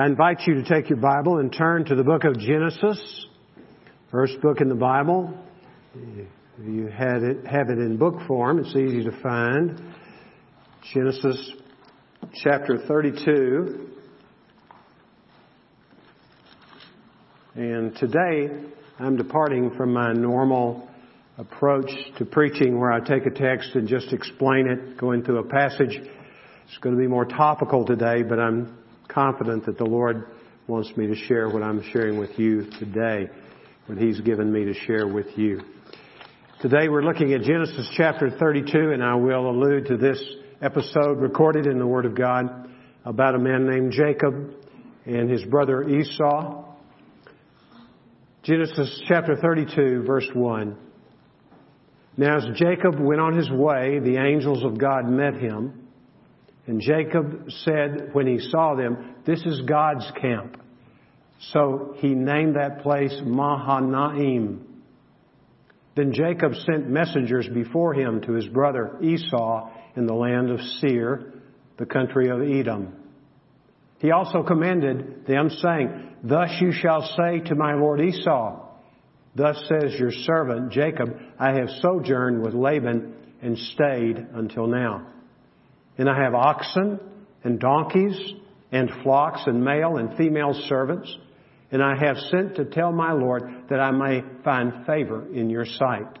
I invite you to take your Bible and turn to the book of Genesis, first book in the Bible. You had it, have it in book form. It's easy to find. Genesis chapter 32. And today I'm departing from my normal approach to preaching where I take a text and just explain it, going through a passage. It's going to be more topical today, but I'm confident that the Lord wants me to share what I'm sharing with you today, what He's given me to share with you. Today we're looking at Genesis chapter 32 and I will allude to this episode recorded in the Word of God about a man named Jacob and his brother Esau. Genesis chapter 32 verse 1. Now as Jacob went on his way, the angels of God met him and Jacob said when he saw them, This is God's camp. So he named that place Mahanaim. Then Jacob sent messengers before him to his brother Esau in the land of Seir, the country of Edom. He also commanded them, saying, Thus you shall say to my lord Esau, Thus says your servant Jacob, I have sojourned with Laban and stayed until now. And I have oxen and donkeys and flocks and male and female servants. And I have sent to tell my Lord that I may find favor in your sight.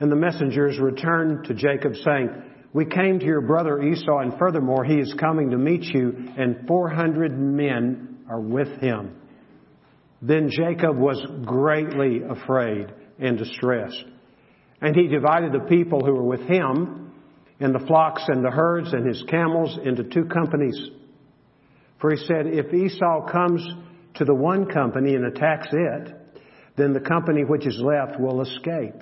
And the messengers returned to Jacob saying, We came to your brother Esau and furthermore he is coming to meet you and 400 men are with him. Then Jacob was greatly afraid and distressed. And he divided the people who were with him and the flocks and the herds and his camels into two companies. For he said, if Esau comes to the one company and attacks it, then the company which is left will escape.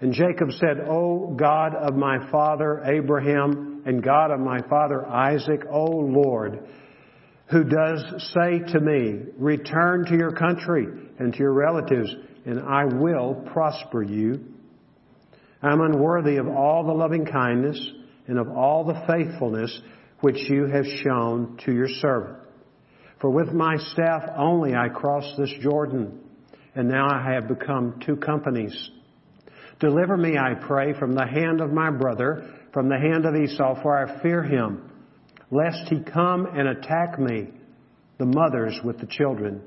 And Jacob said, O God of my father Abraham and God of my father Isaac, O Lord, who does say to me, return to your country and to your relatives, and I will prosper you. I'm unworthy of all the loving kindness and of all the faithfulness which you have shown to your servant. For with my staff only I crossed this Jordan, and now I have become two companies. Deliver me, I pray, from the hand of my brother, from the hand of Esau, for I fear him, lest he come and attack me, the mothers with the children.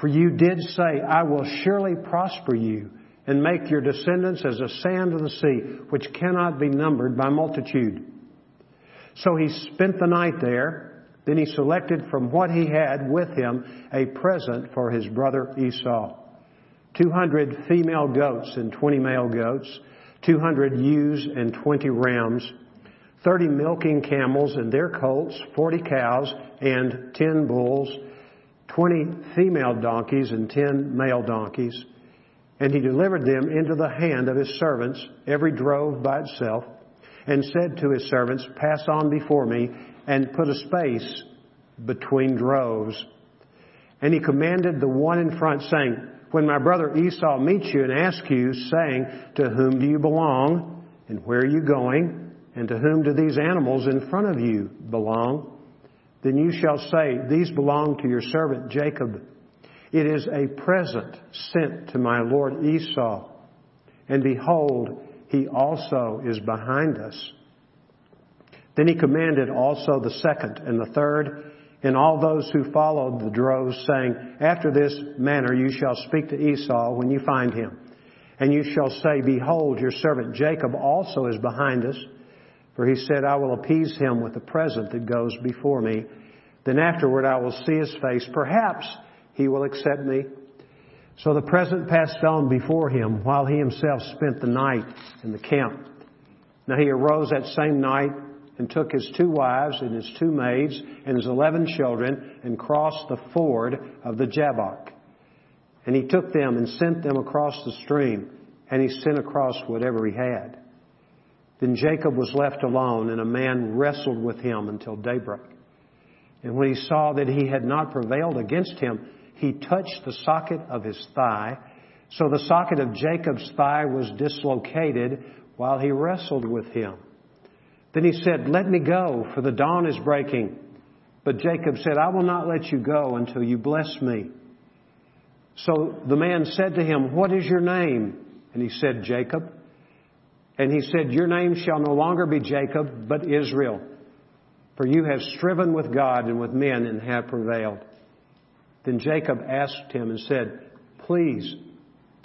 For you did say, I will surely prosper you and make your descendants as the sand of the sea, which cannot be numbered by multitude. So he spent the night there. Then he selected from what he had with him a present for his brother Esau. 200 female goats and 20 male goats, 200 ewes and 20 rams, 30 milking camels and their colts, 40 cows and 10 bulls, 20 female donkeys and 10 male donkeys, and he delivered them into the hand of his servants, every drove by itself, and said to his servants, Pass on before me, and put a space between droves. And he commanded the one in front, saying, When my brother Esau meets you and asks you, saying, To whom do you belong? And where are you going? And to whom do these animals in front of you belong? Then you shall say, These belong to your servant Jacob. It is a present sent to my Lord Esau. And behold, he also is behind us. Then he commanded also the second and the third and all those who followed the droves, saying, After this manner you shall speak to Esau when you find him. And you shall say, Behold, your servant Jacob also is behind us. For he said, I will appease him with the present that goes before me. Then afterward I will see his face. Perhaps he will accept me. So the present passed on before him while he himself spent the night in the camp. Now he arose that same night and took his two wives and his two maids and his eleven children and crossed the ford of the Jabbok. And he took them and sent them across the stream and he sent across whatever he had. Then Jacob was left alone and a man wrestled with him until daybreak. And when he saw that he had not prevailed against him, he touched the socket of his thigh. So the socket of Jacob's thigh was dislocated while he wrestled with him. Then he said, Let me go, for the dawn is breaking. But Jacob said, I will not let you go until you bless me. So the man said to him, What is your name? And he said, Jacob. And he said, Your name shall no longer be Jacob, but Israel. For you have striven with God and with men and have prevailed. Then Jacob asked him and said, Please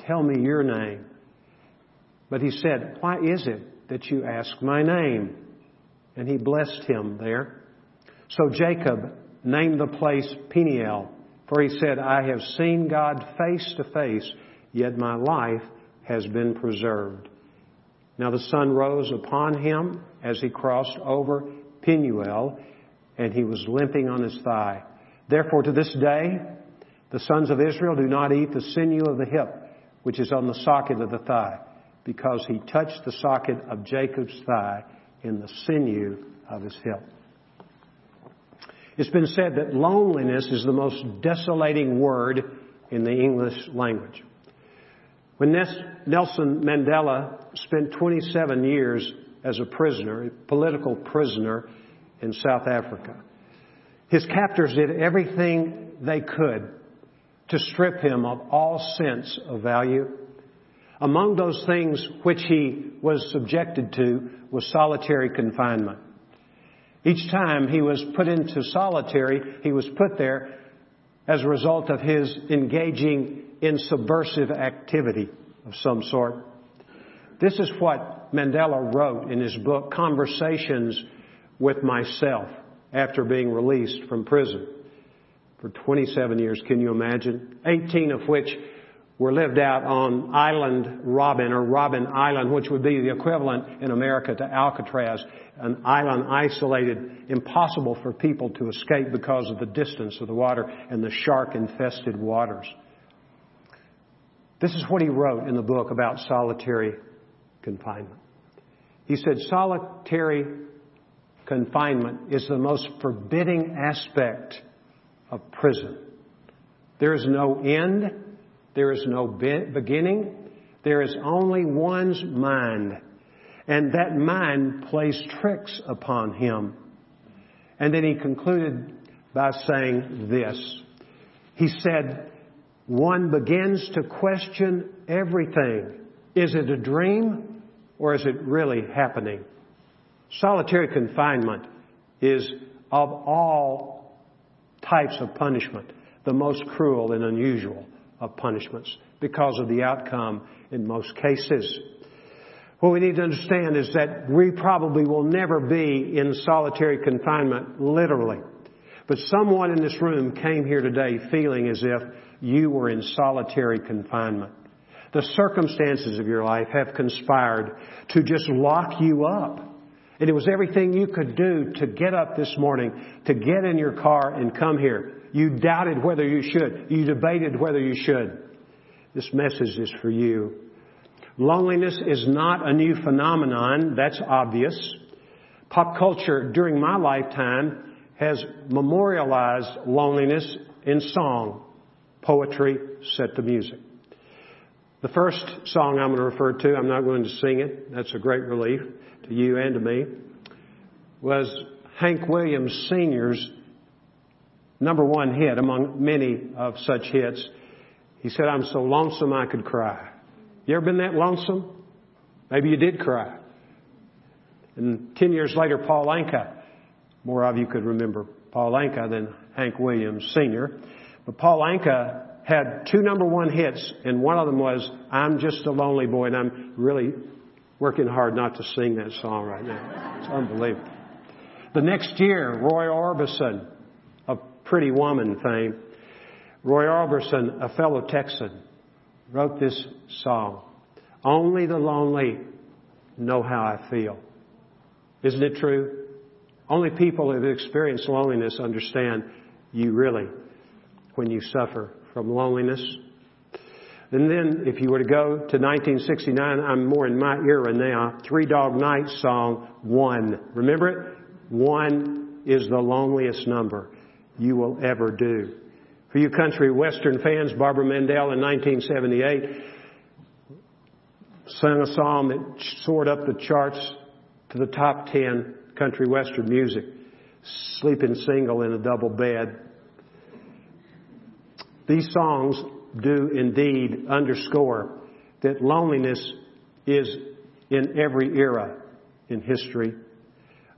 tell me your name. But he said, Why is it that you ask my name? And he blessed him there. So Jacob named the place Peniel, for he said, I have seen God face to face, yet my life has been preserved. Now the sun rose upon him as he crossed over Penuel, and he was limping on his thigh. Therefore, to this day, the sons of Israel do not eat the sinew of the hip, which is on the socket of the thigh, because he touched the socket of Jacob's thigh in the sinew of his hip. It's been said that loneliness is the most desolating word in the English language. When Nelson Mandela spent 27 years as a prisoner, a political prisoner in South Africa, his captors did everything they could to strip him of all sense of value. Among those things which he was subjected to was solitary confinement. Each time he was put into solitary, he was put there as a result of his engaging in subversive activity of some sort. This is what Mandela wrote in his book, Conversations with Myself, after being released from prison for 27 years. Can you imagine? 18 of which were lived out on Island Robin or Robben Island, which would be the equivalent in America to Alcatraz, an island isolated, impossible for people to escape because of the distance of the water and the shark infested waters. This is what he wrote in the book about solitary confinement. He said, solitary confinement is the most forbidding aspect of prison. There is no end. There is no beginning. There is only one's mind. And that mind plays tricks upon him. And then he concluded by saying this. He said, one begins to question everything. Is it a dream or is it really happening? Solitary confinement is of all types of punishment the most cruel and unusual of punishments because of the outcome in most cases. What we need to understand is that we probably will never be in solitary confinement literally. But someone in this room came here today feeling as if you were in solitary confinement. The circumstances of your life have conspired to just lock you up. And it was everything you could do to get up this morning, to get in your car and come here. You doubted whether you should. You debated whether you should. This message is for you. Loneliness is not a new phenomenon. That's obvious. Pop culture during my lifetime has memorialized loneliness in song poetry set to music. The first song I'm going to refer to, I'm not going to sing it, that's a great relief to you and to me, was Hank Williams Sr.'s number one hit among many of such hits. He said, I'm so lonesome I could cry. You ever been that lonesome? Maybe you did cry. And ten years later, Paul Anka, more of you could remember Paul Anka than Hank Williams Sr. But Paul Anka had two number one hits, and one of them was I'm Just a Lonely Boy, and I'm really working hard not to sing that song right now. It's unbelievable. The next year, Roy Orbison a Pretty Woman fame, Roy Orbison, a fellow Texan, wrote this song. Only the lonely know how I feel. Isn't it true? Only people who have experienced loneliness understand you really when you suffer from loneliness. And then, if you were to go to 1969, I'm more in my era now, Three Dog Night song, One. Remember it? One is the loneliest number you will ever do. For you country western fans, Barbara Mandrell in 1978 sang a song that soared up the charts to the top 10 country western music. sleeping single in a double bed. These songs do indeed underscore that loneliness is in every era in history.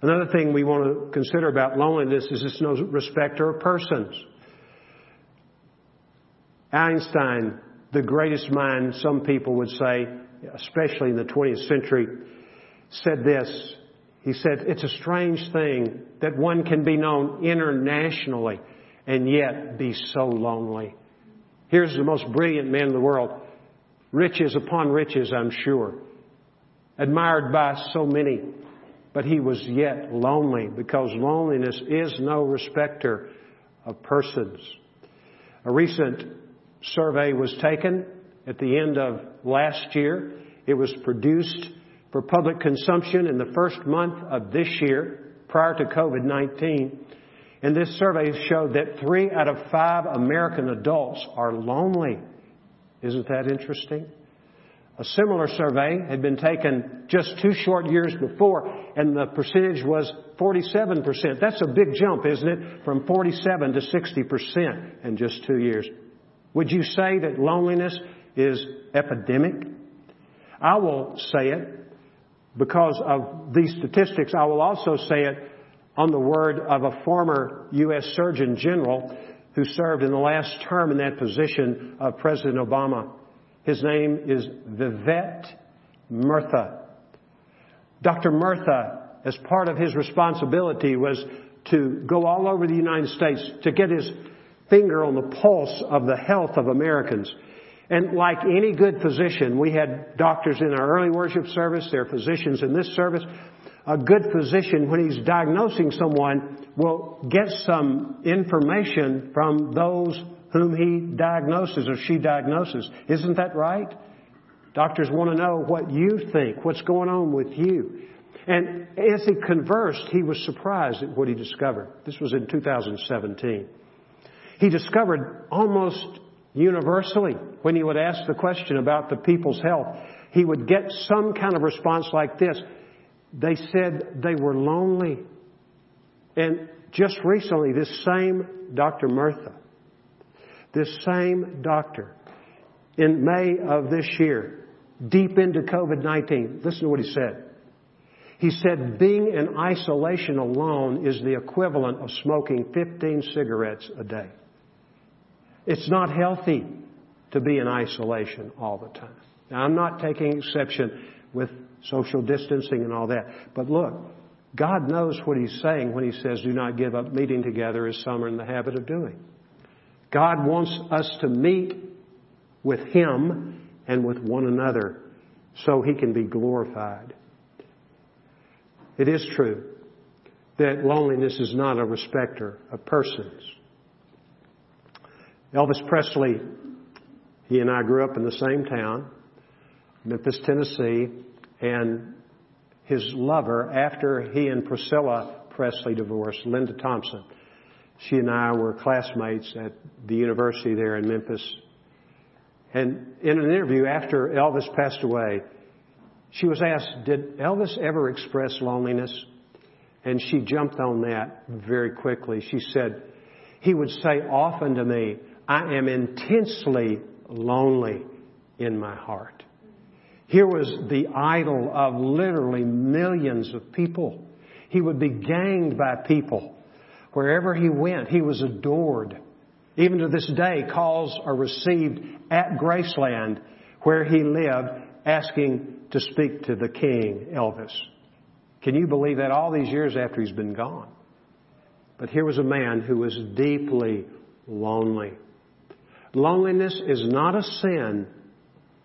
Another thing we want to consider about loneliness is it's no respecter of persons. Einstein, the greatest mind, some people would say, especially in the 20th century, said this. He said, It's a strange thing that one can be known internationally and yet be so lonely. Here's the most brilliant man in the world. Riches upon riches, I'm sure. Admired by so many. But he was yet lonely because loneliness is no respecter of persons. A recent survey was taken at the end of last year. It was produced for public consumption in the first month of this year, prior to COVID-19. And this survey showed that three out of five American adults are lonely. Isn't that interesting? A similar survey had been taken just two short years before, and the percentage was 47%. That's a big jump, isn't it? From 47 to 60% in just two years. Would you say that loneliness is epidemic? I will say it because of these statistics. I will also say it on the word of a former U.S. Surgeon General who served in the last term in that position of President Obama. His name is Vivek Murthy. Dr. Murthy, as part of his responsibility, was to go all over the United States to get his finger on the pulse of the health of Americans. And like any good physician, we had doctors in our early worship service, there are physicians in this service. A good physician, when he's diagnosing someone, will get some information from those whom he diagnoses or she diagnoses. Isn't that right? Doctors want to know what you think, what's going on with you. And as he conversed, he was surprised at what he discovered. This was in 2017. He discovered almost universally when he would ask the question about the people's health, he would get some kind of response like this. They said they were lonely. And just recently, this same Dr. Murthy, this same doctor, in May of this year, deep into COVID-19, listen to what he said. He said, being in isolation alone is the equivalent of smoking 15 cigarettes a day. It's not healthy to be in isolation all the time. Now, I'm not taking exception with social distancing and all that. But look, God knows what He's saying when He says, do not give up meeting together as some are in the habit of doing. God wants us to meet with Him and with one another so He can be glorified. It is true that loneliness is not a respecter of persons. Elvis Presley, he and I grew up in the same town, Memphis, Tennessee, and his lover, after he and Priscilla Presley divorced, Linda Thompson, she and I were classmates at the university there in Memphis. And in an interview after Elvis passed away, she was asked, Did Elvis ever express loneliness? And she jumped on that very quickly. She said, He would say often to me, I am intensely lonely in my heart. Here was the idol of literally millions of people. He would be ganged by people. Wherever he went, he was adored. Even to this day, calls are received at Graceland where he lived asking to speak to the king, Elvis. Can you believe that all these years after he's been gone? But here was a man who was deeply lonely. Loneliness is not a sin,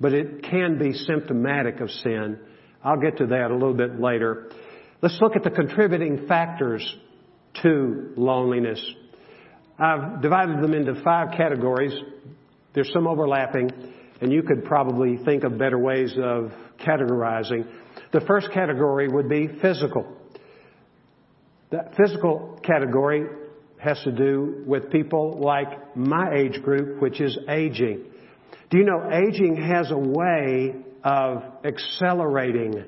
but it can be symptomatic of sin. I'll get to that a little bit later. Let's look at the contributing factors to loneliness. I've divided them into five categories. There's some overlapping, and you could probably think of better ways of categorizing. The first category would be physical. The physical category has to do with people like my age group, which is aging. Do you know aging has a way of accelerating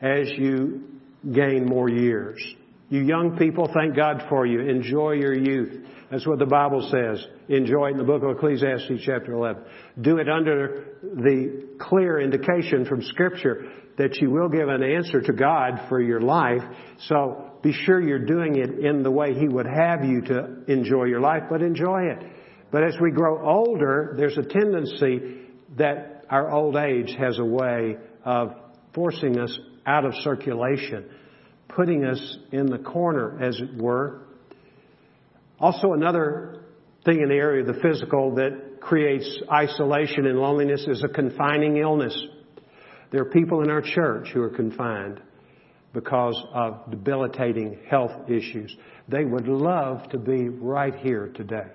as you gain more years? You young people, thank God for you. Enjoy your youth. That's what the Bible says. Enjoy it in the book of Ecclesiastes chapter 11. Do it under the clear indication from scripture that you will give an answer to God for your life. So be sure you're doing it in the way He would have you to enjoy your life, but enjoy it. But as we grow older, there's a tendency that our old age has a way of forcing us out of circulation, putting us in the corner, as it were. Also, another thing in the area of the physical that creates isolation and loneliness is a confining illness. There are people in our church who are confined because of debilitating health issues. They would love to be right here today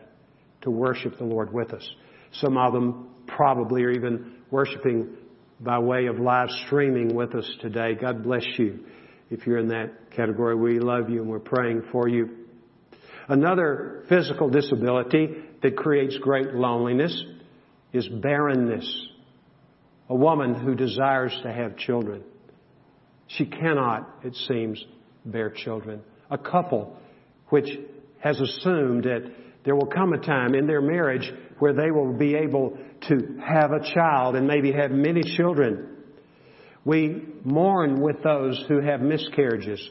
to worship the Lord with us. Some of them probably are even worshiping by way of live streaming with us today. God bless you if you're in that category. We love you and we're praying for you. Another physical disability that creates great loneliness is barrenness. A woman who desires to have children. She cannot, it seems, bear children. A couple which has assumed that there will come a time in their marriage where they will be able to have a child and maybe have many children. We mourn with those who have miscarriages.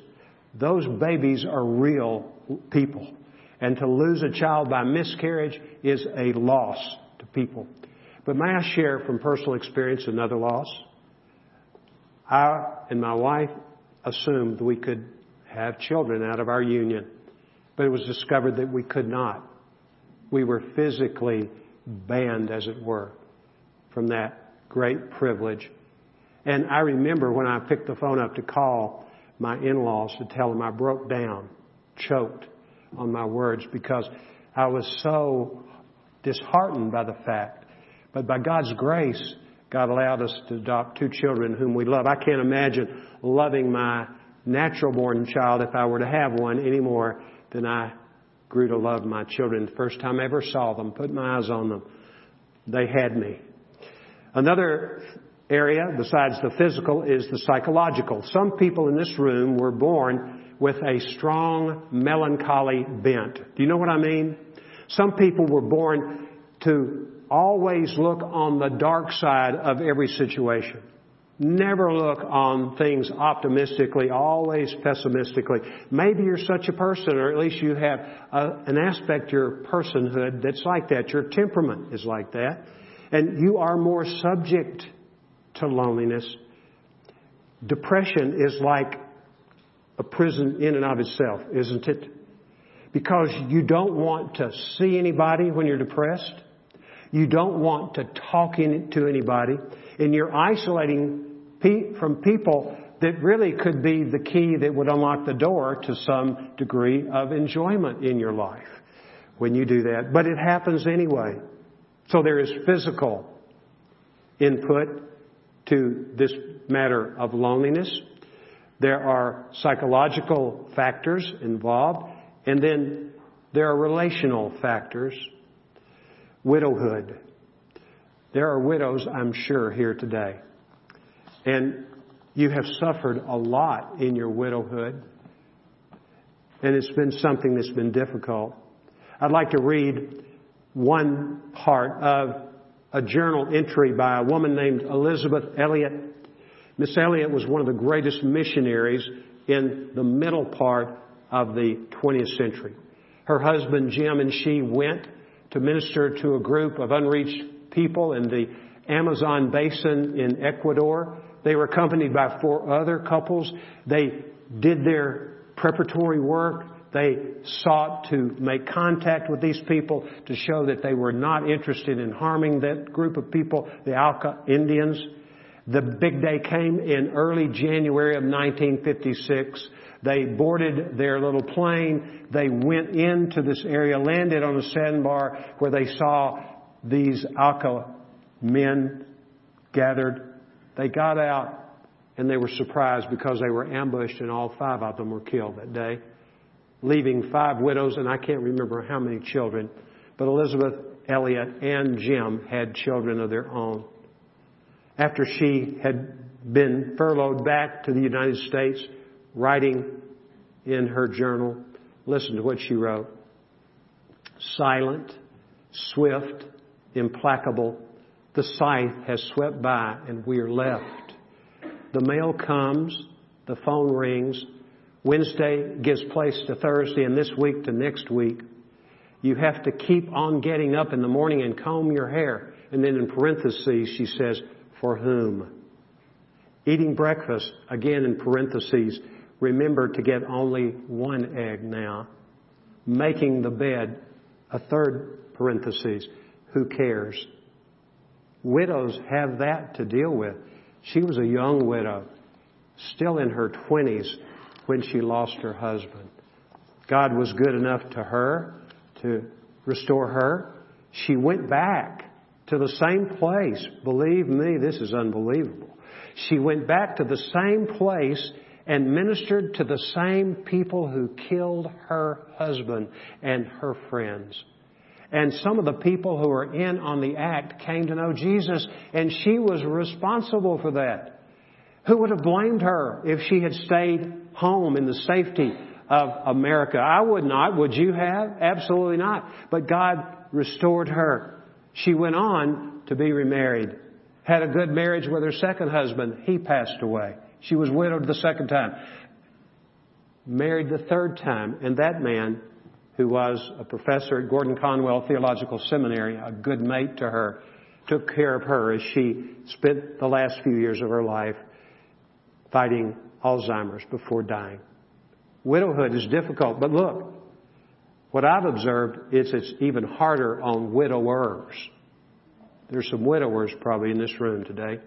Those babies are real people. And to lose a child by miscarriage is a loss to people. But may I share from personal experience another loss? I and my wife assumed we could have children out of our union, but it was discovered that we could not. We were physically banned, as it were, from that great privilege. And I remember when I picked the phone up to call my in-laws to tell them I broke down, choked on my words because I was so disheartened by the fact. But by God's grace, God allowed us to adopt two children whom we love. I can't imagine loving my natural born child if I were to have one any more than I grew to love my children. The first time I ever saw them, put my eyes on them, they had me. Another area besides the physical is the psychological. Some people in this room were born with a strong melancholy bent. Do you know what I mean? Some people were born to always look on the dark side of every situation. Never look on things optimistically, always pessimistically. Maybe you're such a person, or at least you have a, an aspect to your personhood that's like that. Your temperament is like that. And you are more subject to loneliness. Depression is like a prison in and of itself, isn't it? Because you don't want to see anybody when you're depressed. You don't want to talk to anybody. And you're isolating from people that really could be the key that would unlock the door to some degree of enjoyment in your life when you do that. But it happens anyway. So there is physical input to this matter of loneliness. There are psychological factors involved, and then there are relational factors. Widowhood. There are widows, I'm sure, here today. And you have suffered a lot in your widowhood. And it's been something that's been difficult. I'd like to read one part of a journal entry by a woman named Elisabeth Elliot Miss Elliot was one of the greatest missionaries in the middle part of the 20th century. Her husband Jim and she went to minister to a group of unreached people in the Amazon basin in Ecuador. They were accompanied by four other couples. They did their preparatory work. They sought to make contact with these people to show that they were not interested in harming that group of people, the Auca Indians. The big day came in early January of 1956. They boarded their little plane. They went into this area, landed on a sandbar where they saw these Auca men gathered. They got out and they were surprised because they were ambushed and all five of them were killed that day, leaving five widows and I can't remember how many children. But Elisabeth, Elliot and Jim had children of their own after she had been furloughed back to the United States, writing in her journal. Listen to what she wrote. Silent, swift, implacable, the scythe has swept by and we are left. The mail comes, the phone rings, Wednesday gives place to Thursday and this week to next week. You have to keep on getting up in the morning and comb your hair. And then in parentheses, she says, for whom? Eating breakfast, again in parentheses, remember to get only one egg now. Making the bed, a third parentheses, who cares? Widows have that to deal with. She was a young widow, still in her twenties when she lost her husband. God was good enough to her to restore her. She went back to the same place. Believe me, this is unbelievable. She went back to the same place and ministered to the same people who killed her husband and her friends. And some of the people who were in on the act came to know Jesus, and she was responsible for that. Who would have blamed her if she had stayed home in the safety of America? I would not. Would you have? Absolutely not. But God restored her. She went on to be remarried had a good marriage with her second husband. He passed away. She was widowed the second time. Married the third time, and that man, who was a professor at Gordon Conwell Theological Seminary, a good mate to her, took care of her as she spent the last few years of her life fighting Alzheimer's before dying. Widowhood is difficult, but look, what I've observed is it's even harder on widowers. There's some widowers probably in this room today.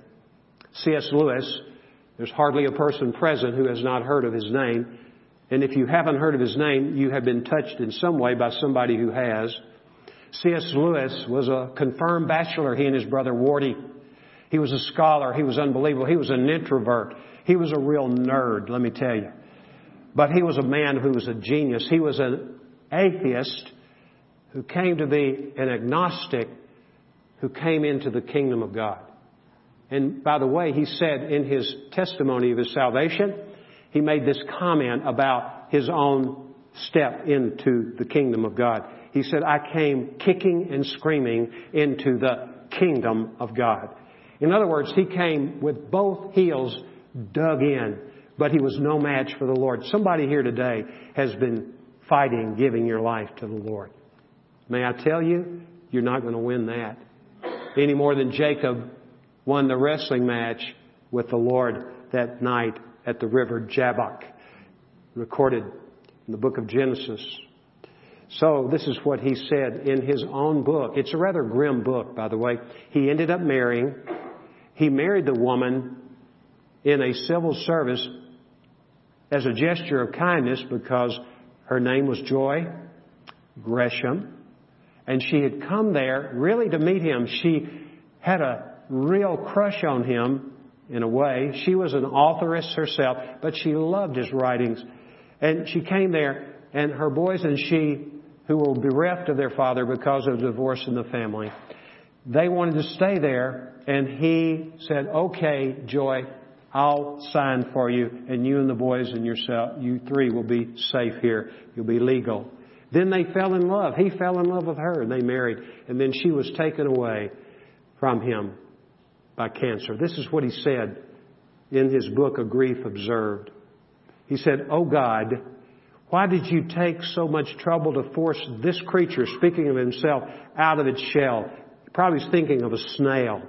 C.S. Lewis, there's hardly a person present who has not heard of his name. And if you haven't heard of his name, you have been touched in some way by somebody who has. C.S. Lewis was a confirmed bachelor, he and his brother Warnie. He was a scholar. He was unbelievable. He was an introvert. He was a real nerd, let me tell you. But he was a man who was a genius. He was an atheist who came to be an agnostic who came into the kingdom of God. And by the way, he said in his testimony of his salvation, he made this comment about his own step into the kingdom of God. He said, I came kicking and screaming into the kingdom of God. In other words, he came with both heels dug in, but he was no match for the Lord. Somebody here today has been fighting giving your life to the Lord. May I tell you, you're not going to win that any more than Jacob won the wrestling match with the Lord that night at the river Jabbok, recorded in the book of Genesis. So this is what he said in his own book. It's a rather grim book, by the way. He ended up marrying. He married the woman in a civil service as a gesture of kindness because her name was Joy Gresham. And she had come there really to meet him. She had a real crush on him in a way. She was an authoress herself, but she loved his writings. And she came there, and her boys and she, who were bereft of their father because of divorce in the family, they wanted to stay there, and he said, okay, Joy, I'll sign for you, and you and the boys and yourself, you three will be safe here. You'll be legal. Then they fell in love. He fell in love with her and they married. And then she was taken away from him by cancer. This is what he said in his book, A Grief Observed. He said, Oh God, why did you take so much trouble to force this creature, speaking of himself, out of its shell? Probably he's thinking of a snail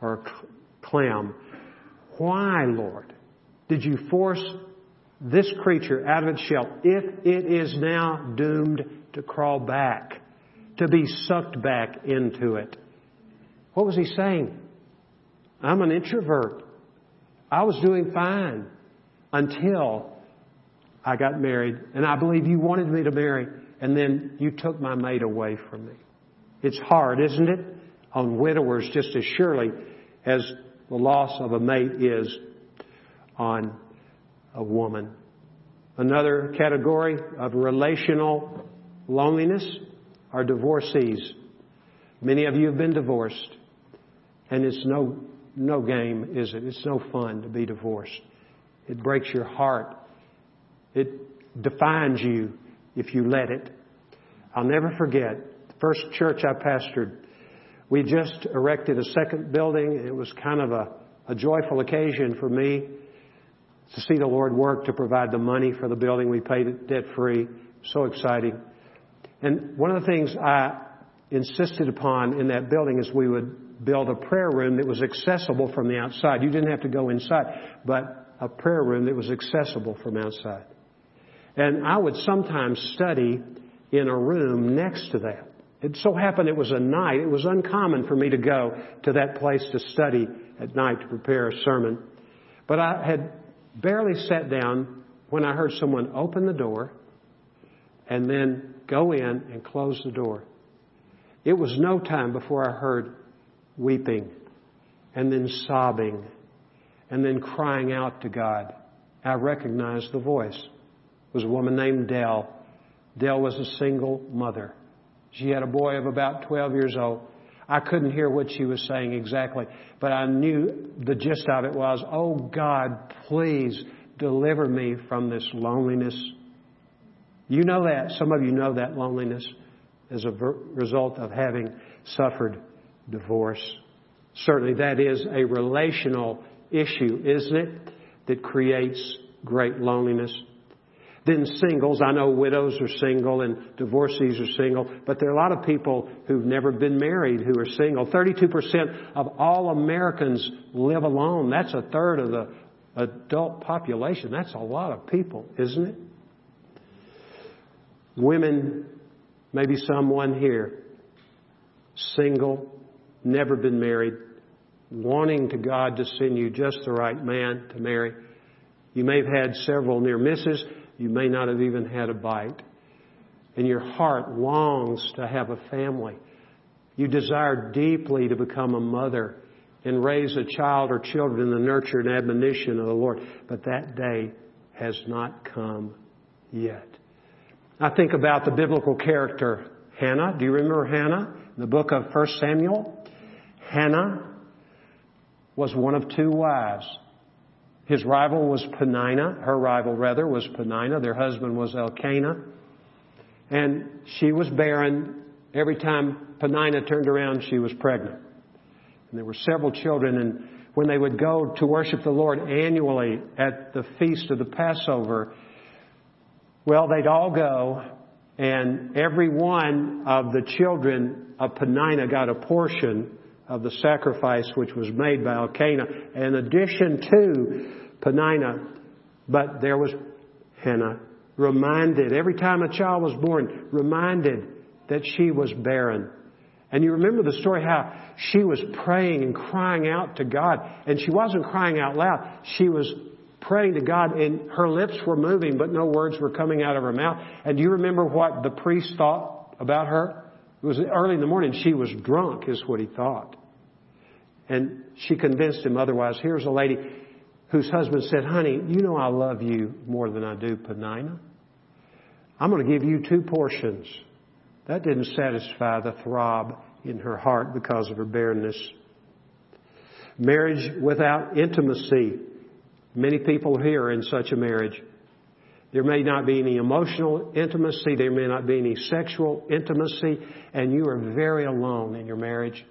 or a clam. Why, Lord, did you force this creature out of its shell, if it is now doomed to crawl back, to be sucked back into it. What was he saying? I'm an introvert. I was doing fine until I got married, and I believe you wanted me to marry, and then you took my mate away from me. It's hard, isn't it? On widowers just as surely as the loss of a mate is on a woman. Another category of relational loneliness are divorcees. Many of you have been divorced, and it's no, no game, is it? It's no fun to be divorced. It breaks your heart. It defines you if you let it. I'll never forget the first church I pastored. We just erected a second building. It was kind of a, a joyful occasion for me to see the Lord work to provide the money for the building. We paid it debt free. So exciting. And one of the things I insisted upon in that building is we would build a prayer room that was accessible from the outside. You didn't have to go inside, but a prayer room that was accessible from outside. And I would sometimes study in a room next to that. It so happened it was a night. It was uncommon for me to go to that place to study at night to prepare a sermon. But I had barely sat down when I heard someone open the door and then go in and close the door. It was no time before I heard weeping and then sobbing and then crying out to God. I recognized the voice. It was a woman named Dell. Dell was a single mother. She had a boy of about 12 years old. I couldn't hear what she was saying exactly, but I knew the gist of it was, Oh God, please deliver me from this loneliness. You know that. Some of you know that loneliness as a result of having suffered divorce. Certainly that is a relational issue, isn't it? That creates great loneliness. Then singles, I know widows are single and divorcees are single, but there are a lot of people who've never been married who are single. 32% of all Americans live alone. That's a third of the adult population. That's a lot of people, isn't it? Women, maybe someone here, single, never been married, wanting to God to send you just the right man to marry. You may have had several near misses. You may not have even had a bite. And your heart longs to have a family. You desire deeply to become a mother and raise a child or children in the nurture and admonition of the Lord. But that day has not come yet. I think about the biblical character Hannah. Do you remember Hannah? In the book of 1 Samuel. Hannah was one of two wives. His rival was Penina. Her rival, rather, was Penina. Their husband was Elkanah. And she was barren. Every time Penina turned around, she was pregnant. And there were several children. And when they would go to worship the Lord annually at the feast of the Passover, well, they'd all go, and every one of the children of Penina got a portion of the sacrifice which was made by Elkanah, in addition to Penina. But there was Hannah, reminded, every time a child was born, reminded that she was barren. And you remember the story how she was praying and crying out to God. And she wasn't crying out loud. She was praying to God and her lips were moving, but no words were coming out of her mouth. And do you remember what the priest thought about her? It was early in the morning. She was drunk, is what he thought. And she convinced him otherwise. Here's a lady whose husband said, Honey, you know I love you more than I do Penina. I'm going to give you two portions. That didn't satisfy the throb in her heart because of her barrenness. Marriage without intimacy. Many people here in such a marriage. There may not be any emotional intimacy. There may not be any sexual intimacy. And you are very alone in your marriage.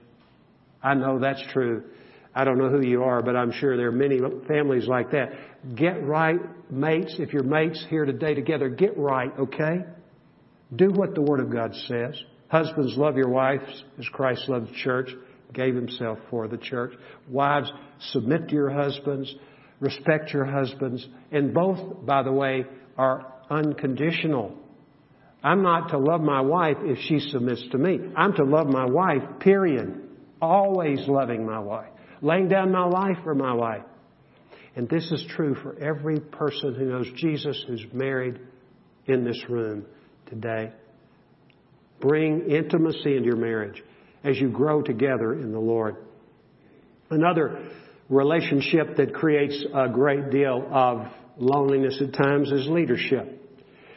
I know that's true. I don't know who you are, but I'm sure there are many families like that. Get right, mates. If you're mates here today together, get right, okay? Do what the Word of God says. Husbands, love your wives as Christ loved the church, gave himself for the church. Wives, submit to your husbands, respect your husbands, and both, by the way, are unconditional. I'm not to love my wife if she submits to me. I'm to love my wife, period. Always loving my wife. Laying down my life for my wife. And this is true for every person who knows Jesus who's married in this room today. Bring intimacy into your marriage as you grow together in the Lord. Another relationship that creates a great deal of loneliness at times is leadership.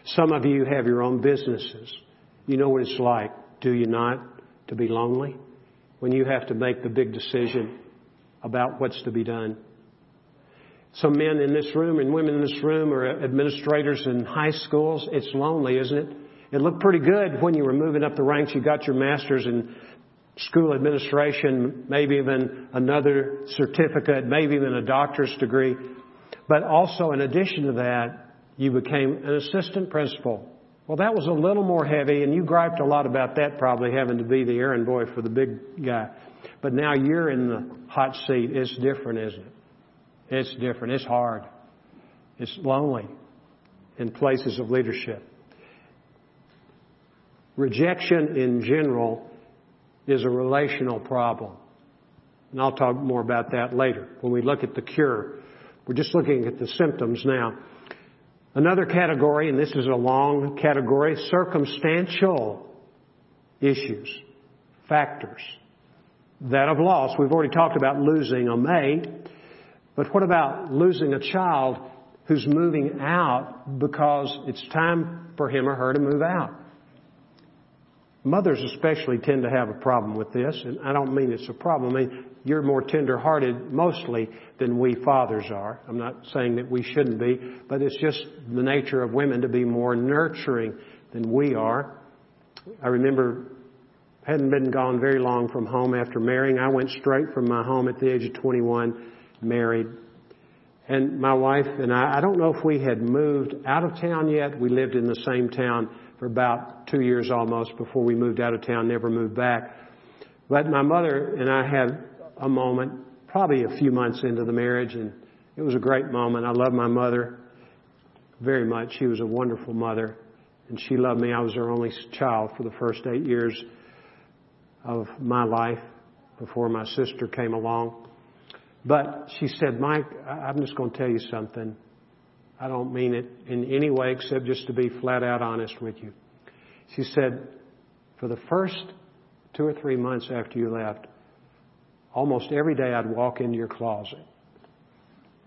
Some of you have your own businesses. You know what it's like, do you not, to be lonely? When you have to make the big decision about what's to be done. Some men in this room and women in this room are administrators in high schools. It's lonely, isn't it? It looked pretty good when you were moving up the ranks. You got your master's in school administration, maybe even another certificate, maybe even a doctor's degree. But also, in addition to that, you became an assistant principal. Well, that was a little more heavy, and you griped a lot about that probably having to be the errand boy for the big guy. But now you're in the hot seat. It's different, isn't it? It's different. It's hard. It's lonely in places of leadership. Rejection in general is a relational problem. And I'll talk more about that later when we look at the cure. We're just looking at the symptoms now. Another category, and this is a long category, circumstantial issues, factors. That of loss. We've already talked about losing a mate, but what about losing a child who's moving out because it's time for him or her to move out? Mothers especially tend to have a problem with this, and I don't mean it's a problem. I mean, you're more tender-hearted mostly than we fathers are. I'm not saying that we shouldn't be, but it's just the nature of women to be more nurturing than we are. I remember hadn't been gone very long from home after marrying. I went straight from my home at the age of 21, married. And my wife and I, I don't know if we had moved out of town yet. We lived in the same town for about two years almost before we moved out of town, never moved back. But my mother and I had a moment, probably a few months into the marriage, and it was a great moment. I love my mother very much. She was a wonderful mother, and she loved me. I was her only child for the first eight years of my life before my sister came along. But she said, Mike, I'm just going to tell you something. I don't mean it in any way except just to be flat out honest with you. She said, for the first two or three months after you left, almost every day I'd walk into your closet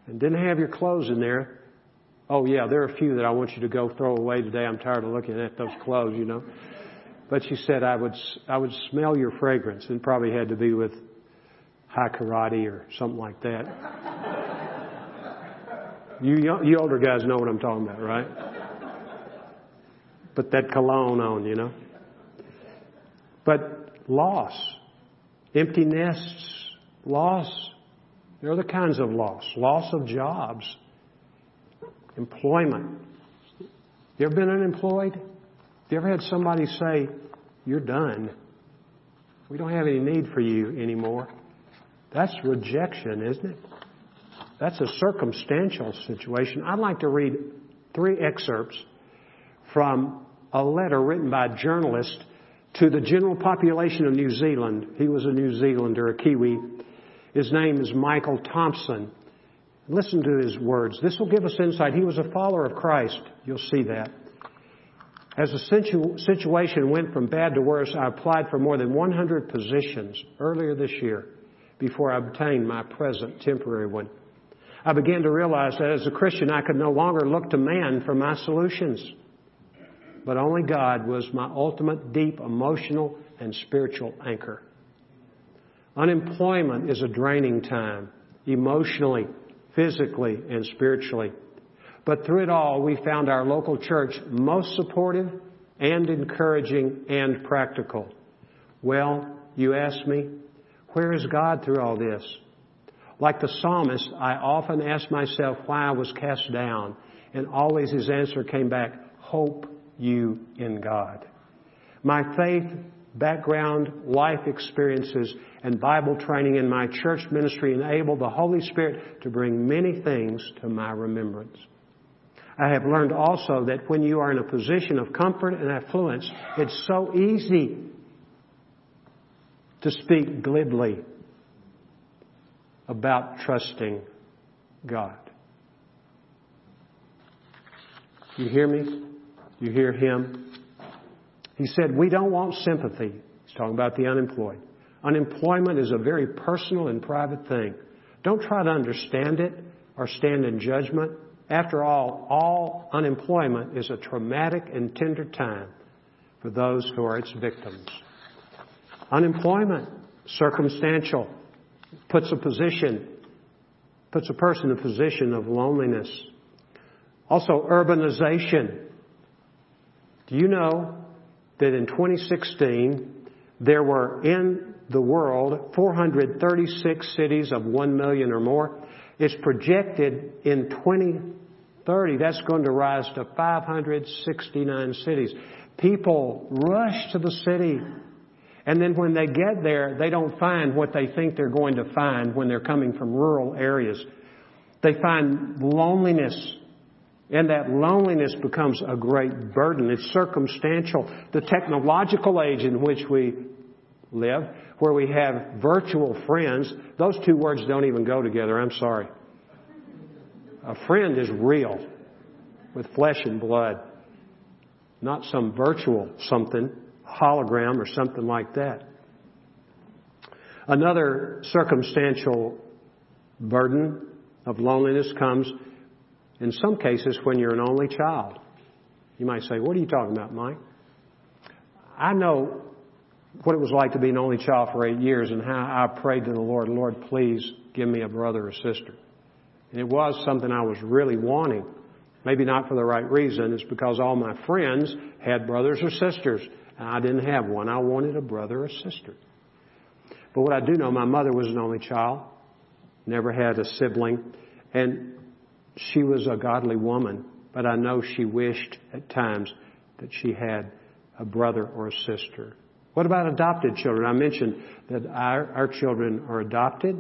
and didn't have your clothes in there. Oh yeah, there are a few that I want you to go throw away today. I'm tired of looking at those clothes, you know. But she said I would, I would smell your fragrance and probably had to be with Hai Karate or something like that. You, you older guys know what I'm talking about, right? Put that cologne on, you know. But loss, empty nests, loss. There are other kinds of loss. Loss of jobs, employment. You ever been unemployed? You ever had somebody say, You're done? We don't have any need for you anymore. That's rejection, isn't it? That's a circumstantial situation. I'd like to read three excerpts from a letter written by a journalist to the general population of New Zealand. He was a New Zealander, a Kiwi. His name is Michael Thompson. Listen to his words. This will give us insight. He was a follower of Christ. You'll see that. As the situ- situation went from bad to worse, I applied for more than 100 positions earlier this year before I obtained my present temporary one. I began to realize that as a Christian, I could no longer look to man for my solutions. But only God was my ultimate deep emotional and spiritual anchor. Unemployment is a draining time, emotionally, physically, and spiritually. But through it all, we found our local church most supportive and encouraging and practical. Well, you ask me, where is God through all this? Like the psalmist, I often ask myself why I was cast down, and always his answer came back, hope you in God. My faith, background, life experiences, and Bible training in my church ministry enabled the Holy Spirit to bring many things to my remembrance. I have learned also that when you are in a position of comfort and affluence, it's so easy to speak glibly about trusting God. You hear me? You hear him? He said, We don't want sympathy. He's talking about the unemployed. Unemployment is a very personal and private thing. Don't try to understand it or stand in judgment. After all, all unemployment is a traumatic and tender time for those who are its victims. Unemployment, circumstantial, puts a position puts a person in a position of loneliness. Also, urbanization. Do you know that in 2016 there were in the world 436 cities of 1 million or more? It's projected in 2030 that's going to rise to 569 cities. People rush to the city and then when they get there, they don't find what they think they're going to find when they're coming from rural areas. They find loneliness. And that loneliness becomes a great burden. It's circumstantial. The technological age in which we live, where we have virtual friends, those two words don't even go together. I'm sorry. A friend is real with flesh and blood, not some virtual something hologram or something like that. Another circumstantial burden of loneliness comes in some cases when you're an only child. You might say, What are you talking about, Mike? I know what it was like to be an only child for eight years and how I prayed to the Lord, Lord, please give me a brother or sister. And it was something I was really wanting. Maybe not for the right reason. It's because all my friends had brothers or sisters. I didn't have one. I wanted a brother or sister. But what I do know, my mother was an only child, never had a sibling, and she was a godly woman. But I know she wished at times that she had a brother or a sister. What about adopted children? I mentioned that our, our children are adopted,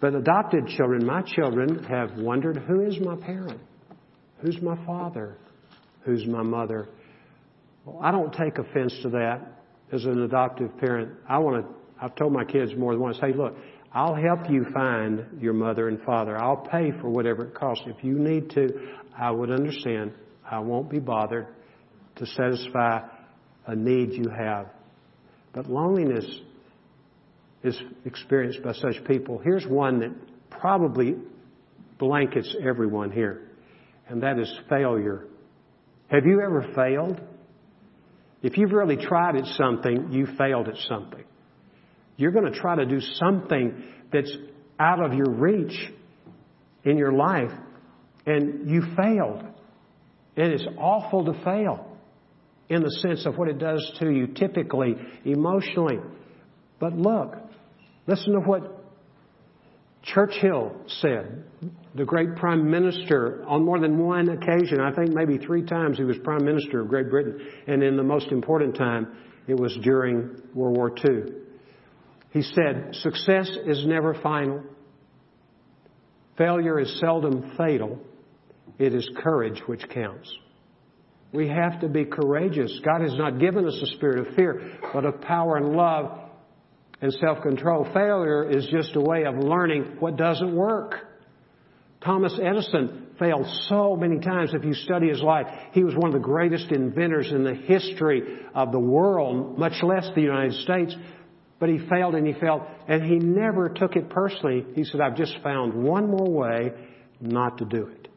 but adopted children, my children have wondered who is my parent? Who's my father? Who's my mother? Well, I don't take offense to that as an adoptive parent. I want to, I've told my kids more than once, hey, look, I'll help you find your mother and father. I'll pay for whatever it costs. If you need to, I would understand. I won't be bothered to satisfy a need you have. But loneliness is experienced by such people. Here's one that probably blankets everyone here, and that is failure. Have you ever failed? If you've really tried at something, you failed at something. You're going to try to do something that's out of your reach in your life, and you failed. And it's awful to fail in the sense of what it does to you typically, emotionally. But look, listen to what Churchill said, the great prime minister, on more than one occasion, I think maybe three times he was prime minister of Great Britain, and in the most important time, it was during World War II. He said, Success is never final. Failure is seldom fatal. It is courage which counts. We have to be courageous. God has not given us a spirit of fear, but of power and love and self control. Failure is just a way of learning what doesn't work. Thomas Edison failed so many times. If you study his life, he was one of the greatest inventors in the history of the world, much less the United States. But he failed and he failed, and he never took it personally. He said, I've just found one more way not to do it.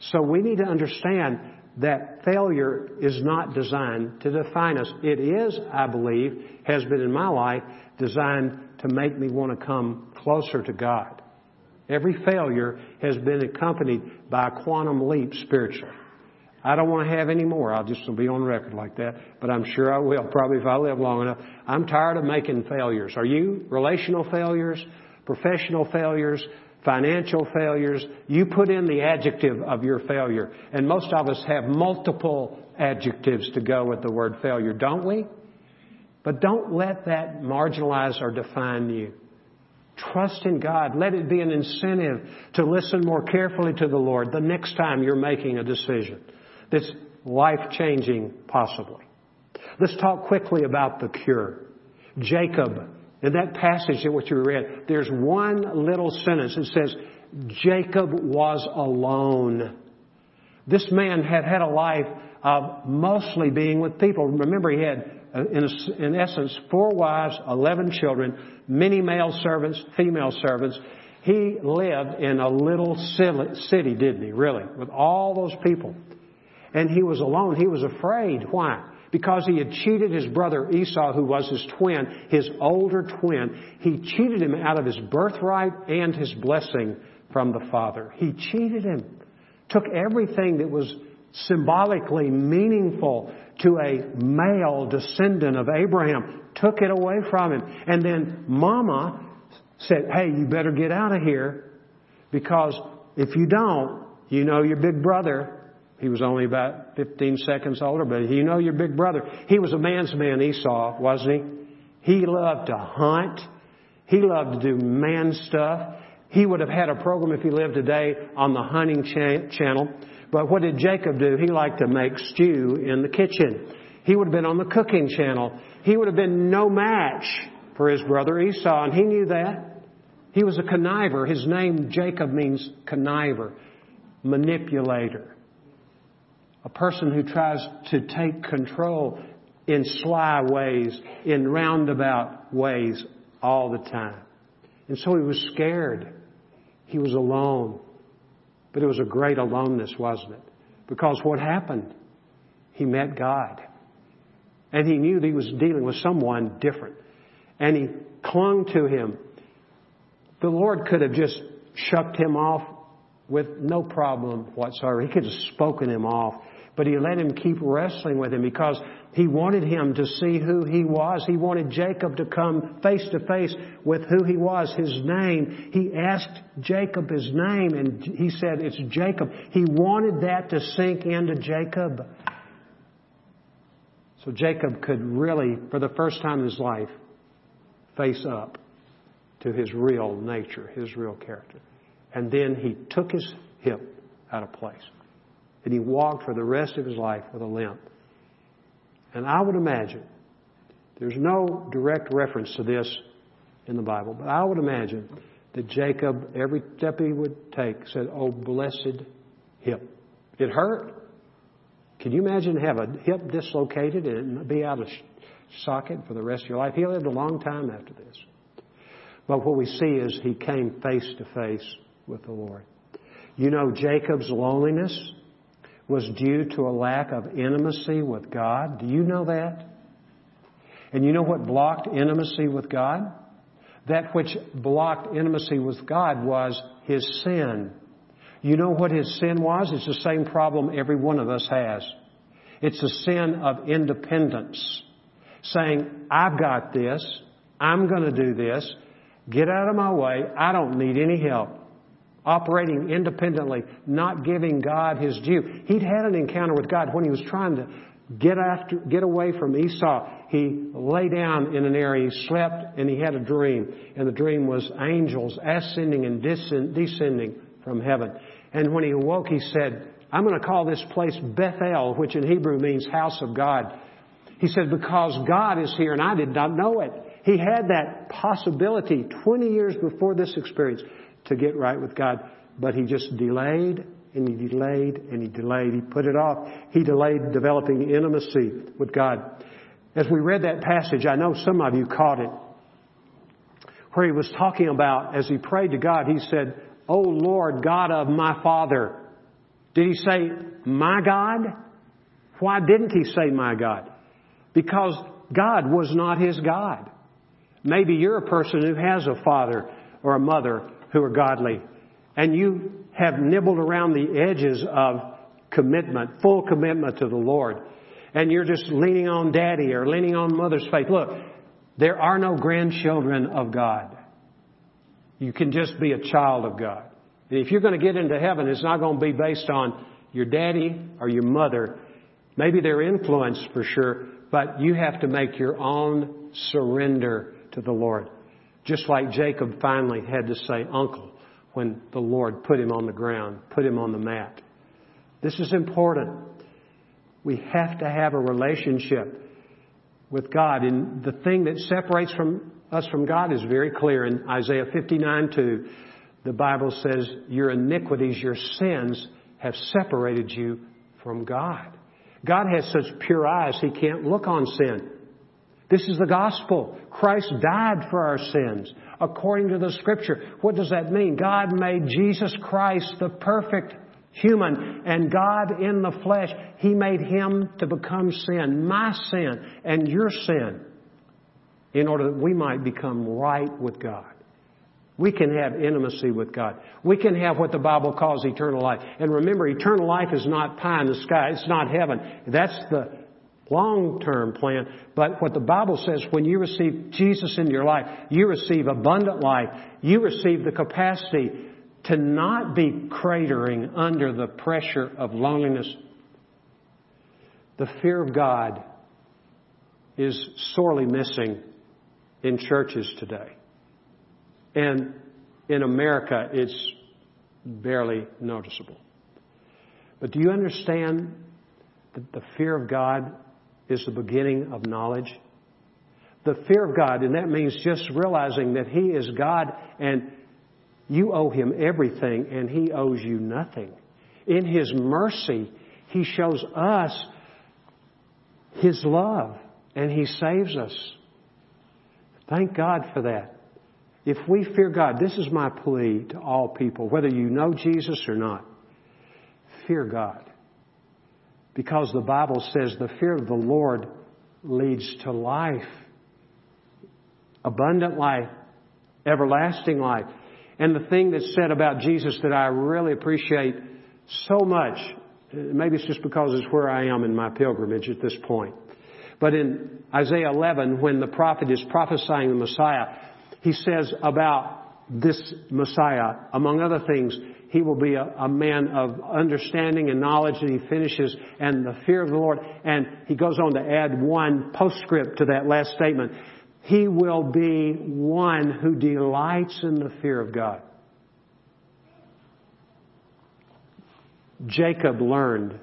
So we need to understand that failure is not designed to define us. It is, I believe, has been in my life, designed to make me want to come closer to God. Every failure has been accompanied by a quantum leap spiritually. I don't want to have any more. I'll just be on record like that, but I'm sure I will, probably if I live long enough. I'm tired of making failures. Are you? Relational failures, professional failures, financial failures. You put in the adjective of your failure. And most of us have multiple adjectives to go with the word failure, don't we? But don't let that marginalize or define you. Trust in God. Let it be an incentive to listen more carefully to the Lord the next time you're making a decision that's life changing, possibly. Let's talk quickly about the cure. Jacob in that passage that what you read, there's one little sentence that says, Jacob was alone. This man had had a life of mostly being with people. Remember, he had, uh, in, in essence, four wives, 11 children, many male servants, female servants. He lived in a little city, didn't he, really, with all those people. And he was alone. He was afraid. Why? Because he had cheated his brother Esau, who was his twin, his older twin. He cheated him out of his birthright and his blessing from the Father. He cheated him. Took everything that was symbolically meaningful to a male descendant of Abraham, took it away from him. And then Mama said, Hey, you better get out of here because if you don't, you know your big brother. He was only about 15 seconds older, but you know your big brother. He was a man's man, Esau, wasn't he? He loved to hunt. He loved to do man stuff. He would have had a program if he lived today on the hunting cha- channel. But what did Jacob do? He liked to make stew in the kitchen. He would have been on the cooking channel. He would have been no match for his brother Esau, and he knew that. He was a conniver. His name, Jacob, means conniver, manipulator. A person who tries to take control in sly ways, in roundabout ways all the time. And so he was scared. He was alone. But it was a great aloneness, wasn't it? Because what happened? He met God. And he knew that he was dealing with someone different. And he clung to him. The Lord could have just shucked him off with no problem whatsoever. He could have spoken him off. But he let him keep wrestling with him because he wanted him to see who he was. He wanted Jacob to come face to face with who he was, his name. He asked Jacob his name and he said, it's Jacob. He wanted that to sink into Jacob. So Jacob could really, for the first time in his life, face up to his real nature, his real character. And then he took his hip out of place. And he walked for the rest of his life with a limp. And I would imagine, there's no direct reference to this in the Bible, but I would imagine that Jacob, every step he would take, said, Oh, blessed hip. It hurt. Can you imagine have a hip dislocated and be out of socket for the rest of your life? He lived a long time after this. But what we see is he came face to face with the Lord. You know, Jacob's loneliness was due to a lack of intimacy with God. Do you know that? And you know what blocked intimacy with God? That which blocked intimacy with God was his sin. You know what his sin was? It's the same problem every one of us has. It's a sin of independence. Saying, I've got this. I'm going to do this. Get out of my way. I don't need any help. Operating independently, not giving God his due. He'd had an encounter with God when he was trying to get after, get away from Esau. He lay down in an area, he slept, and he had a dream. And the dream was angels ascending and descending from heaven. And when he awoke, he said, I'm going to call this place Bethel, which in Hebrew means house of God. He said, because God is here and I did not know it. He had that possibility 20 years before this experience to get right with God, but he just delayed and he delayed and he delayed. He put it off. He delayed developing intimacy with God. As we read that passage, I know some of you caught it, where he was talking about, as he prayed to God, he said, O Lord God of my Father. Did he say, my God? Why didn't he say my God? Because God was not his God. Maybe you're a person who has a father or a mother who are godly, and you have nibbled around the edges of commitment, full commitment to the Lord, and you're just leaning on daddy or leaning on mother's faith. Look, there are no grandchildren of God. You can just be a child of God. And if you're going to get into heaven, it's not going to be based on your daddy or your mother. Maybe their influence for sure, but you have to make your own surrender to the Lord. Just like Jacob finally had to say uncle when the Lord put him on the ground, put him on the mat. This is important. We have to have a relationship with God. And the thing that separates from us from God is very clear in Isaiah 59 2. The Bible says, Your iniquities, your sins have separated you from God. God has such pure eyes, He can't look on sin. This is the gospel. Christ died for our sins according to the scripture. What does that mean? God made Jesus Christ the perfect human and God in the flesh. He made him to become sin, my sin and your sin, in order that we might become right with God. We can have intimacy with God. We can have what the Bible calls eternal life. And remember, eternal life is not pie in the sky. It's not heaven. That's the long-term plan. But what the Bible says, when you receive Jesus in your life, you receive abundant life. You receive the capacity to not be cratering under the pressure of loneliness. The fear of God is sorely missing in churches today. And in America, it's barely noticeable. But do you understand that the fear of God is the beginning of knowledge? The fear of God, and that means just realizing that He is God and you owe Him everything and He owes you nothing. In His mercy, He shows us His love and He saves us. Thank God for that. If we fear God, this is my plea to all people, whether you know Jesus or not, fear God. Because the Bible says the fear of the Lord leads to life, abundant life, everlasting life. And the thing that's said about Jesus that I really appreciate so much, maybe it's just because it's where I am in my pilgrimage at this point. But in Isaiah 11, when the prophet is prophesying the Messiah, he says about this Messiah, among other things, he will be a, a, man of understanding and knowledge, and he finishes, and the fear of the Lord. And he goes on to add one postscript to that last statement. He will be one who delights in the fear of God. Jacob learned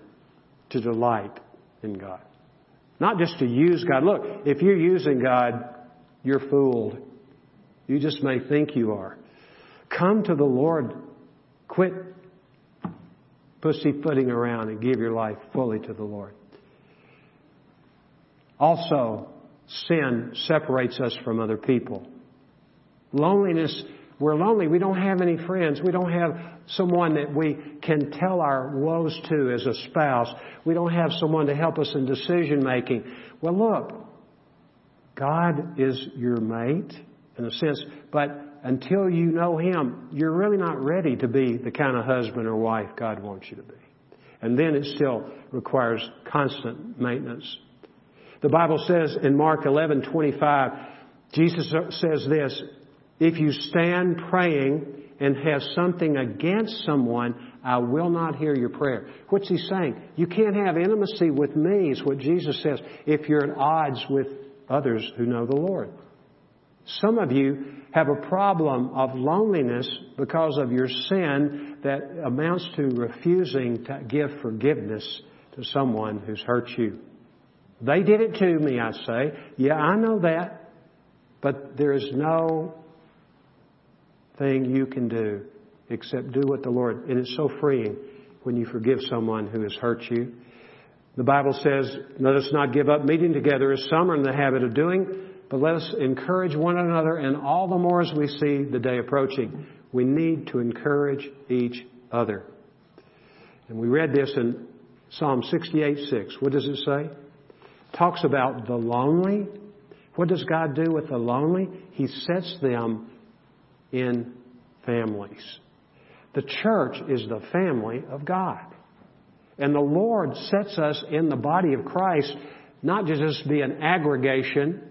to delight in God. Not just to use God. Look, if you're using God, you're fooled. You just may think you are. Come to the Lord. Quit pussyfooting around and give your life fully to the Lord. Also, sin separates us from other people. Loneliness, we're lonely. We don't have any friends. We don't have someone that we can tell our woes to as a spouse. We don't have someone to help us in decision making. Well, look, God is your mate in a sense, but until you know Him, you're really not ready to be the kind of husband or wife God wants you to be. And then it still requires constant maintenance. The Bible says in Mark 11:25, Jesus says this, if you stand praying and have something against someone, I will not hear your prayer. What's he saying? You can't have intimacy with me, is what Jesus says, if you're at odds with others who know the Lord. Some of you have a problem of loneliness because of your sin that amounts to refusing to give forgiveness to someone who's hurt you. They did it to me, I say. Yeah, I know that. But there is no thing you can do except do what the Lord, and it's so freeing when you forgive someone who has hurt you. The Bible says, let us not give up meeting together as some are in the habit of doing, but let us encourage one another, and all the more as we see the day approaching. We need to encourage each other. And we read this in Psalm 68 6. What does it say? It talks about the lonely. What does God do with the lonely? He sets them in families. The church is the family of God. And the Lord sets us in the body of Christ not just to be an aggregation,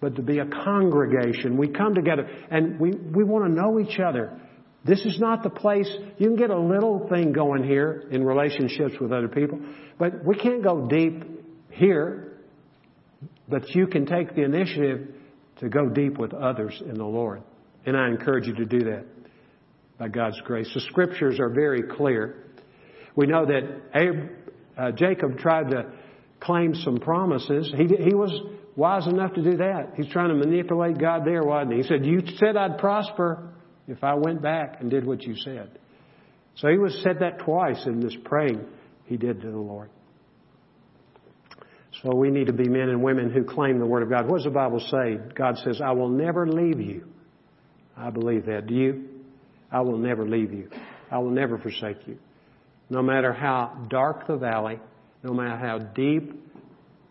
but to be a congregation. We come together and we, we want to know each other. This is not the place, you can get a little thing going here in relationships with other people, but we can't go deep here. But you can take the initiative to go deep with others in the Lord. And I encourage you to do that by God's grace. The scriptures are very clear. We know that Abe, uh, Jacob tried to claim some promises. He, he was wise enough to do that. He's trying to manipulate God there, wasn't he? He said, You said I'd prosper if I went back and did what you said. So he was said that twice in this praying he did to the Lord. So we need to be men and women who claim the Word of God. What does the Bible say? God says, I will never leave you. I believe that. Do you? I will never leave you. I will never forsake you. No matter how dark the valley, no matter how deep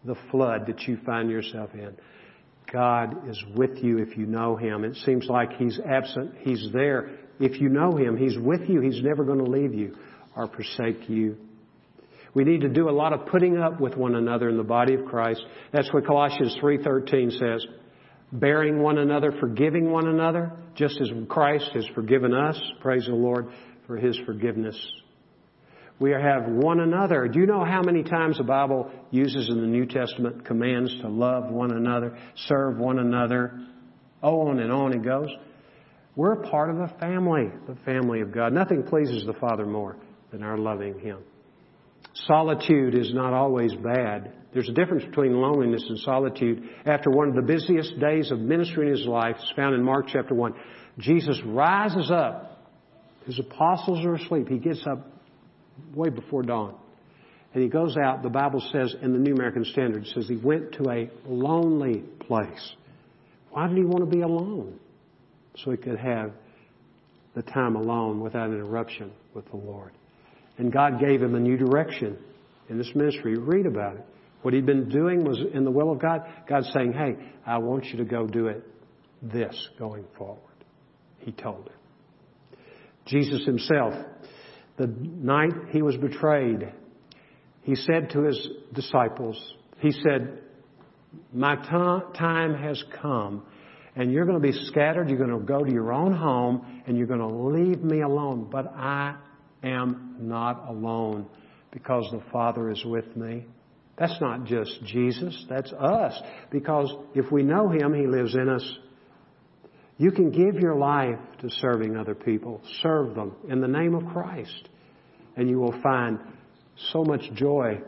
the flood that you find yourself in. God is with you if you know Him. It seems like He's absent. He's there. If you know Him, He's with you. He's never going to leave you or forsake you. We need to do a lot of putting up with one another in the body of Christ. That's what Colossians 3:13 says. Bearing one another, forgiving one another, just as Christ has forgiven us. Praise the Lord for his forgiveness. We have one another. Do you know how many times the Bible uses in the New Testament commands to love one another, serve one another? Oh, on and on it goes. We're a part of the family, the family of God. Nothing pleases the Father more than our loving Him. Solitude is not always bad. There's a difference between loneliness and solitude. After one of the busiest days of ministry in his life, it's found in Mark chapter 1, Jesus rises up. His apostles are asleep. He gets up way before dawn. And he goes out, the Bible says in the New American Standard, it says he went to a lonely place. Why did he want to be alone? So he could have the time alone without interruption with the Lord. And God gave him a new direction in this ministry. Read about it. What he'd been doing was in the will of God. God's saying, hey, I want you to go do it this going forward. He told him. Jesus himself, the night he was betrayed, he said to his disciples, he said, my time has come and you're going to be scattered. You're going to go to your own home and you're going to leave me alone. But I am not alone because the Father is with me. That's not just Jesus, that's us. Because if we know Him, He lives in us. You can give your life to serving other people. Serve them in the name of Christ. And you will find so much joy.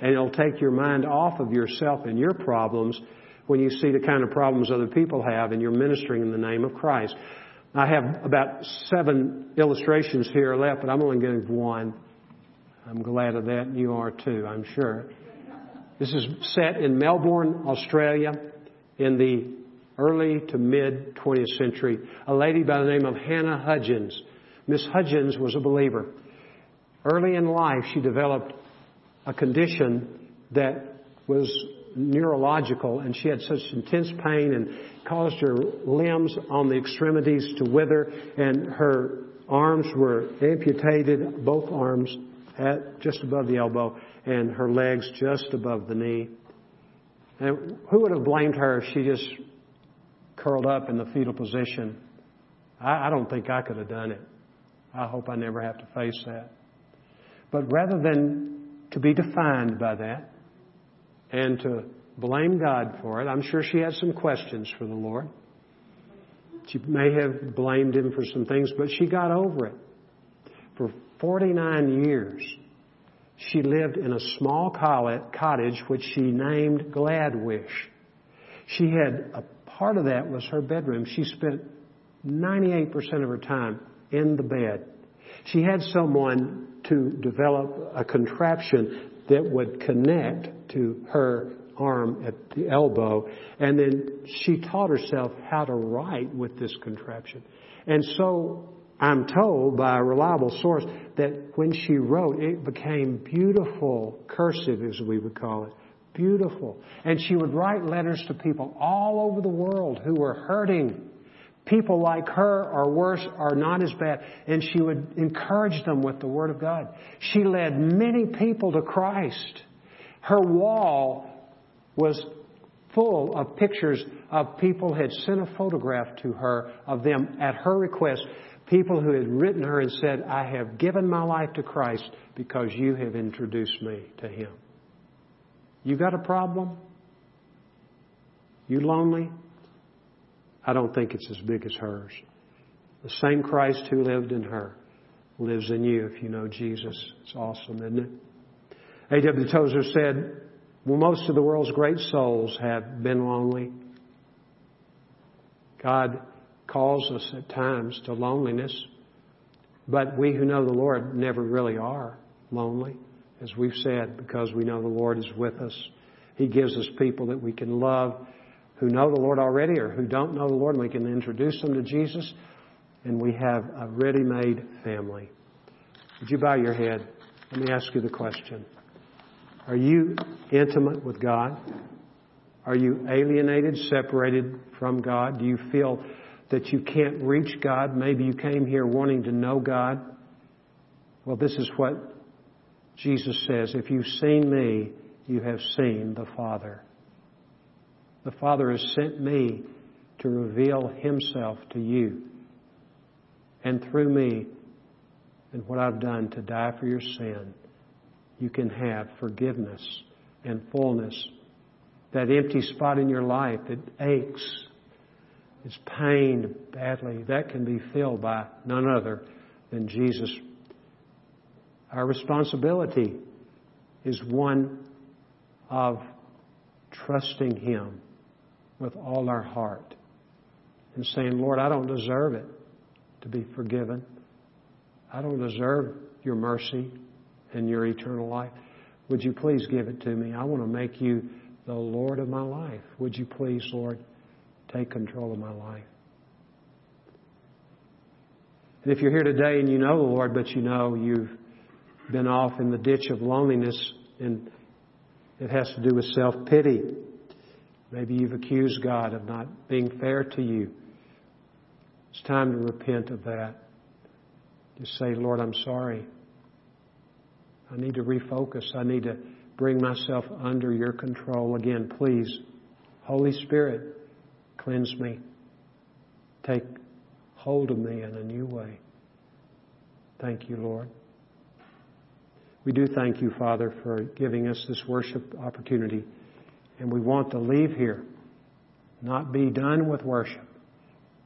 And it'll take your mind off of yourself and your problems when you see the kind of problems other people have and you're ministering in the name of Christ. I have about seven illustrations here left, but I'm only going to give one. I'm glad of that, and you are too, I'm sure. This is set in Melbourne, Australia, in the early to mid 20th century. A lady by the name of Hannah Hudgens. Miss Hudgens was a believer. Early in life, she developed a condition that was neurological, and she had such intense pain and caused her limbs on the extremities to wither, and her arms were amputated, both arms at just above the elbow, and her legs just above the knee. And who would have blamed her if she just curled up in the fetal position? I, I don't think I could have done it. I hope I never have to face that. But rather than to be defined by that and to blame God for it. I'm sure she had some questions for the Lord. She may have blamed him for some things, but she got over it. For 49 years, she lived in a small cottage which she named Gladwish. She had a part of that was her bedroom. She spent 98% of her time in the bed. She had someone to develop a contraption that would connect to her arm at the elbow. And then she taught herself how to write with this contraption. And so I'm told by a reliable source that when she wrote, it became beautiful cursive, as we would call it. Beautiful. And she would write letters to people all over the world who were hurting. People like her or worse are not as bad. And she would encourage them with the Word of God. She led many people to Christ. Her wall was full of pictures of people had sent a photograph to her of them at her request. People who had written her and said, I have given my life to Christ because you have introduced me to Him. You got a problem? You lonely? I don't think it's as big as hers. The same Christ who lived in her lives in you if you know Jesus. It's awesome, isn't it? A.W. Tozer said, well, most of the world's great souls have been lonely. God calls us at times to loneliness, but we who know the Lord never really are lonely, as we've said, because we know the Lord is with us. He gives us people that we can love who know the Lord already or who don't know the Lord, and we can introduce them to Jesus, and we have a ready made family. Would you bow your head? Let me ask you the question. Are you intimate with God? Are you alienated, separated from God? Do you feel that you can't reach God? Maybe you came here wanting to know God. Well, this is what Jesus says. If you've seen me, you have seen the Father. The Father has sent me to reveal Himself to you. And through me and what I've done to die for your sin, you can have forgiveness and fullness. That empty spot in your life that aches, is pained badly, that can be filled by none other than Jesus. Our responsibility is one of trusting Him with all our heart and saying, Lord, I don't deserve it to be forgiven. I don't deserve your mercy and your eternal life. Would you please give it to me? I want to make you the Lord of my life. Would you please, Lord, take control of my life? And if you're here today and you know the Lord, but you know you've been off in the ditch of loneliness and it has to do with self pity. Maybe you've accused God of not being fair to you. It's time to repent of that. Just say, Lord, I'm sorry. I need to refocus. I need to bring myself under your control again. Please, Holy Spirit, cleanse me. Take hold of me in a new way. Thank you, Lord. We do thank you, Father, for giving us this worship opportunity. And we want to leave here, not be done with worship,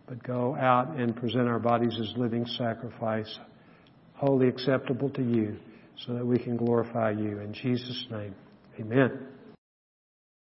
but go out and present our bodies as living sacrifice, wholly acceptable to you, so that we can glorify you. In Jesus' name, amen.